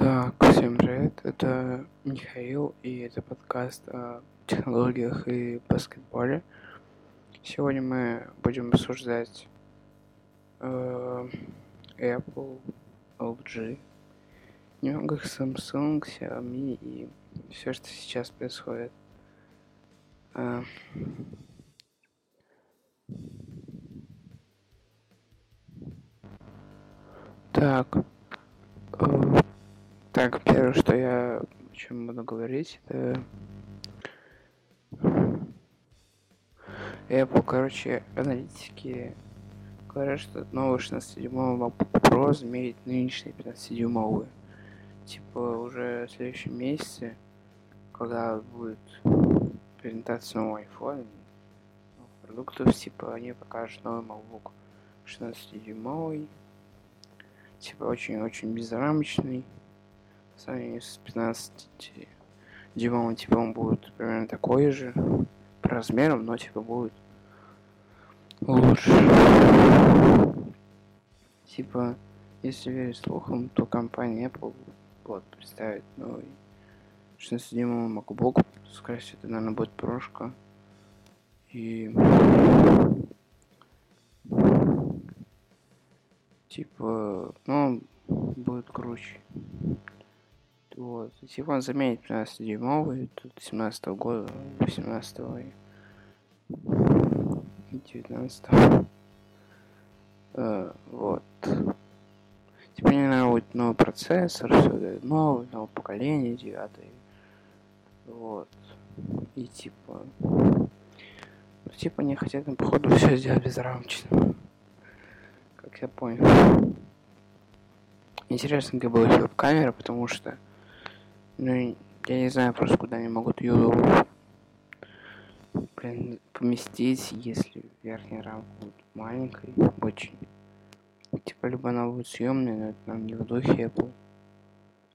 Так, всем привет, это Михаил, и это подкаст о технологиях и баскетболе. Сегодня мы будем обсуждать э, Apple, LG, немного Samsung, Xiaomi и все, что сейчас происходит. Э, так, так, первое, что я о чем буду говорить, это Apple, короче, аналитики говорят, что новый 16-дюймовый MacBook Pro заменит нынешний 15-дюймовый. Типа уже в следующем месяце, когда будет презентация нового iPhone, новых продуктов, типа они покажут новый MacBook 16-дюймовый, типа очень-очень безрамочный, сравнении с 15 дюймовым, типа он будет примерно такой же по размерам, но типа будет лучше. Типа, если верить слухам, то компания Apple вот представит новый 16-дюймовый MacBook. Скорее всего, это, наверное, будет прошка. И... Типа, ну, будет круче. Вот. Типа он заменит 15-дюймовый, тут 17 -го года, 18 -го и 19 -го. Uh, вот. Типа мне надо будет новый процессор, все новый, новое поколение, девятый. Вот. И типа... Ну, типа они хотят, ну, походу, все сделать безрамочно. Как я понял. Интересно, где была веб-камера, потому что ну, я не знаю просто, куда они могут ее блин, поместить, если верхняя рамка будет маленькой, очень. Типа, либо она будет съемная, но это нам не в духе Apple.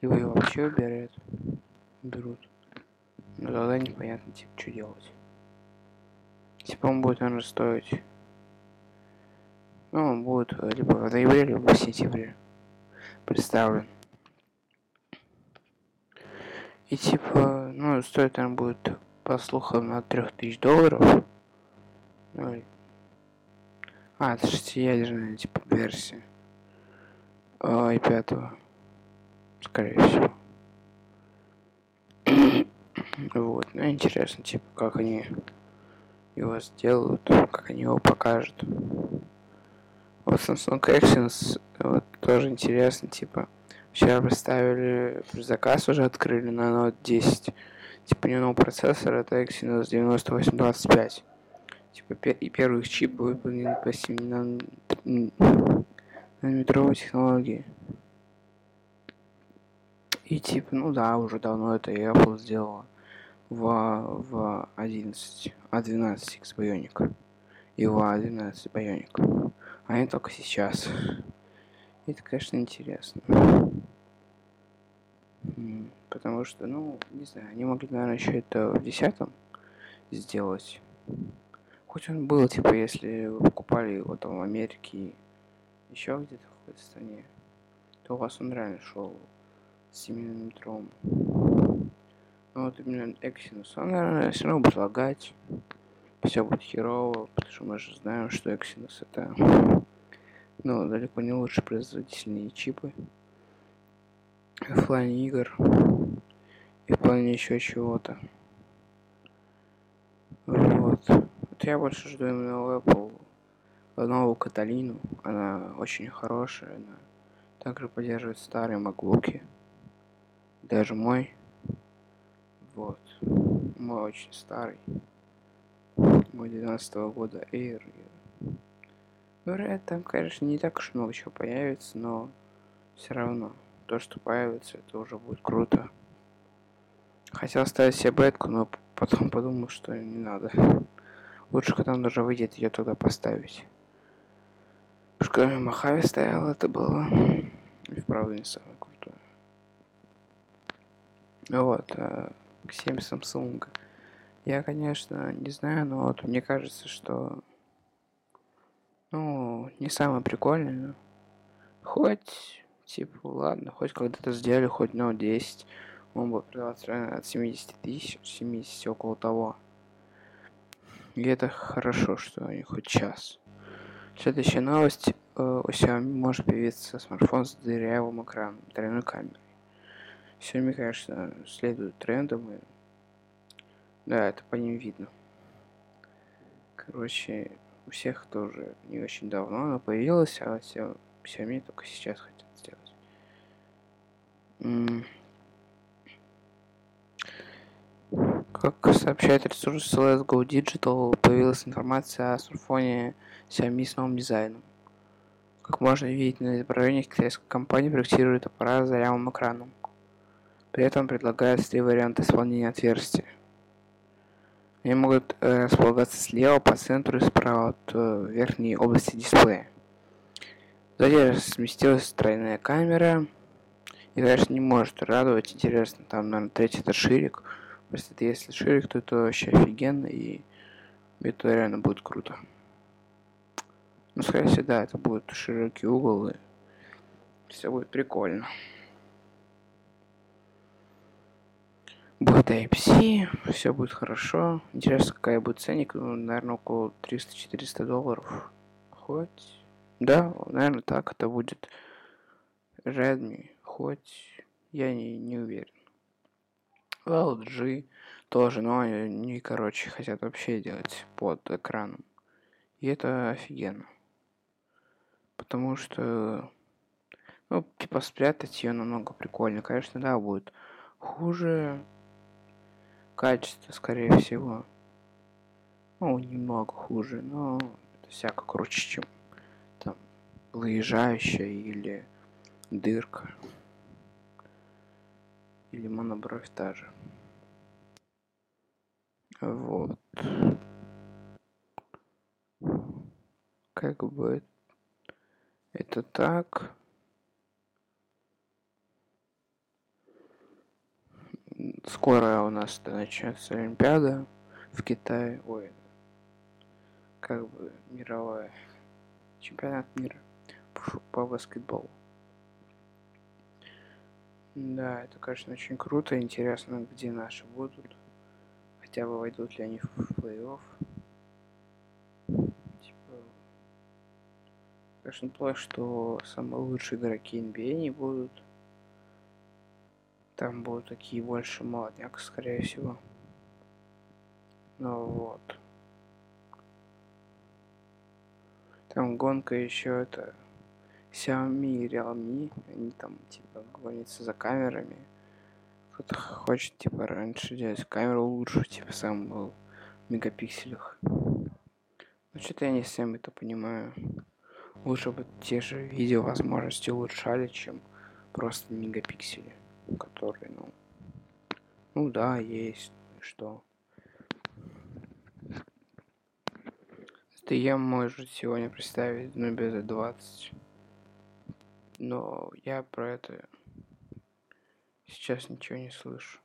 Либо ее вообще уберут. Берут. Но тогда непонятно, типа, что делать. Типа, он будет, наверное, стоить... Ну, он будет либо в ноябре, либо в сентябре представлен. И типа, ну, стоит он будет, по слухам, от 3000 долларов. Ой. А, это шестиядерная, типа, версия. И пятого. Скорее всего. вот. Ну, интересно, типа, как они его сделают, как они его покажут. Вот Samsung Exynos, вот тоже интересно, типа, Вчера представили заказ уже открыли на Note 10. Типа не новый процессор, это Exynos 9825. Типа и первый чип выполнен по 7 нанометровой технологии. И типа, ну да, уже давно это и Apple сделала в, в 11, A12 X Bionic и в A12 Bionic. А не только сейчас. Это, конечно, интересно. Потому что, ну, не знаю, они могли, наверное, еще это в десятом сделать. Хоть он был, типа, если вы покупали его там в Америке, еще где-то в какой-то стране, то у вас он реально шел с 7 метром. Ну вот именно Exynos, он, наверное, все равно будет лагать. Все будет херово, потому что мы же знаем, что Exynos это но далеко не лучше производительные чипы в плане игр и в плане еще чего-то. Вот. вот я больше жду именно Apple новую Каталину. Она очень хорошая. Она также поддерживает старые MacBook. Даже мой. Вот. Мой очень старый. Мой 12 -го года Air. Говорят, там, конечно, не так уж много чего появится, но все равно то, что появится, это уже будет круто. Хотел ставить себе бетку, но потом подумал, что не надо. Лучше, когда он уже выйдет, ее туда поставить. Потому что когда Махави стоял, это было и вправду не самое крутое. Вот, а, к 7 Samsung. Я, конечно, не знаю, но вот мне кажется, что ну, не самое прикольное, но хоть Типа, ладно, хоть когда-то сделали, хоть Note 10. Он будет продаваться от 70 тысяч, 70 около того. И это хорошо, что они хоть час. Следующая новость. Э, у Xiaomi может появиться смартфон с дырявым экраном, тройной камерой. Xiaomi, конечно, следует трендам. И... Да, это по ним видно. Короче, у всех тоже не очень давно она появилась, а Xiaomi только сейчас хотят сделать. Как сообщает ресурс Let's Go Digital, появилась информация о смартфоне Xiaomi с новым дизайном. Как можно видеть на изображениях, китайская компания проектирует аппарат с зарявым экраном. При этом предлагается три варианта исполнения отверстия. Они могут э, располагаться слева, по центру и справа от э, верхней области дисплея. Сзади сместилась тройная камера. И, конечно, не может радовать. Интересно, там, наверное, третий это ширик. Просто если ширик, то это вообще офигенно, и это реально будет круто. Ну, скорее всего, да, это будет широкий угол, и все будет прикольно. Будет Type-C, все будет хорошо. Интересно, какая будет ценник, ну, наверное, около 300-400 долларов. Хоть, да, наверное, так это будет Redmi, хоть я не, не уверен. LG тоже, но они, короче, хотят вообще делать под экраном. И это офигенно. Потому что, ну, типа, спрятать ее намного прикольнее. Конечно, да, будет хуже качество, скорее всего. Ну, немного хуже, но это всяко круче, чем там выезжающая или дырка. Или монобровь та же. Вот. Как бы это так. Скоро у нас начнется Олимпиада в Китае. Ой, как бы мировая чемпионат мира по, баскетболу. Да, это, конечно, очень круто. Интересно, где наши будут. Хотя бы войдут ли они в плей-офф. Типа... Конечно, плохо, что самые лучшие игроки NBA не будут. Там будут такие больше молодняк, скорее всего. Ну вот. Там гонка еще это Xiaomi и Realme, они там типа гонятся за камерами. Кто-то хочет типа раньше делать камеру лучше, типа сам был в мегапикселях. Ну что-то я не совсем это понимаю. Лучше бы те же видео возможности улучшали, чем просто мегапиксели, которые, ну, ну да, есть, что. Я может сегодня представить ну без 20 но я про это сейчас ничего не слышу.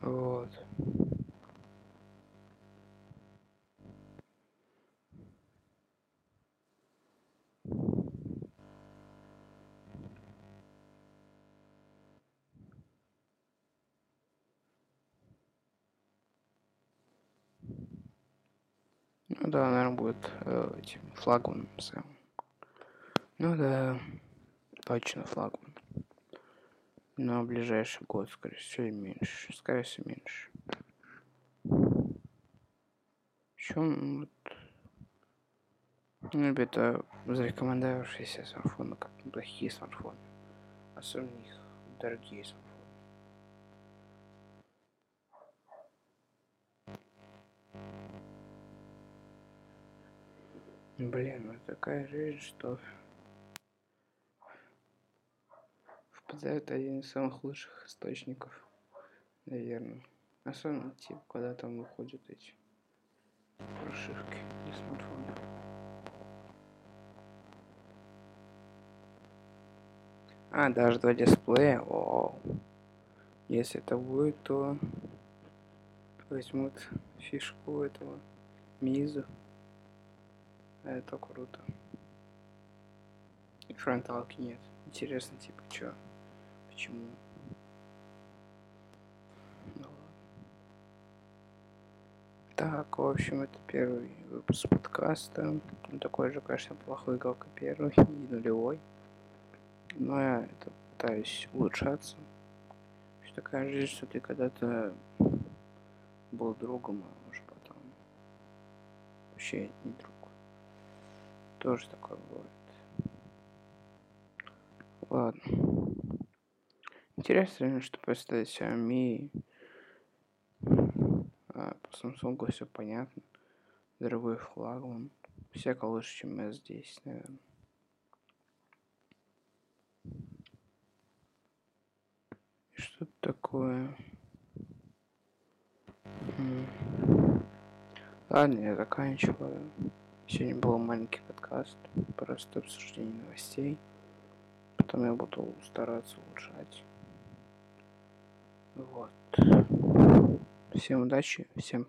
Вот. Ну да, наверное, будет э, этим флагманом самым. Ну да, точно флагман. В ближайший год, скорее всего, и меньше. Скорее всего, меньше. Чем вот... Ну, это зарекомендовавшиеся смартфоны, как плохие смартфоны. Особенно их дорогие смартфоны. Блин, ну такая жизнь, что впадает один из самых лучших источников, наверное. Особенно, типа, когда там выходят эти прошивки для смартфона. А, даже два дисплея. О, если это будет, то возьмут фишку этого Мизу. Это круто. И фронталки нет. Интересно, типа, чё? Почему? Ну. Так, в общем, это первый выпуск подкаста. Он такой же, конечно, плохой, как и первый, и нулевой. Но я это пытаюсь улучшаться. Что такая жизнь, что ты когда-то был другом, а уже потом вообще не друг. Тоже такое бывает. Ладно. Интересно, что поставить Xiaomi. А, по Samsung все понятно. Дорогой флагман. Всяко лучше, чем S10, наверное. Что такое? Ладно, я заканчиваю. Сегодня был маленький подкаст, просто обсуждение новостей. Потом я буду стараться улучшать. Вот. Всем удачи, всем.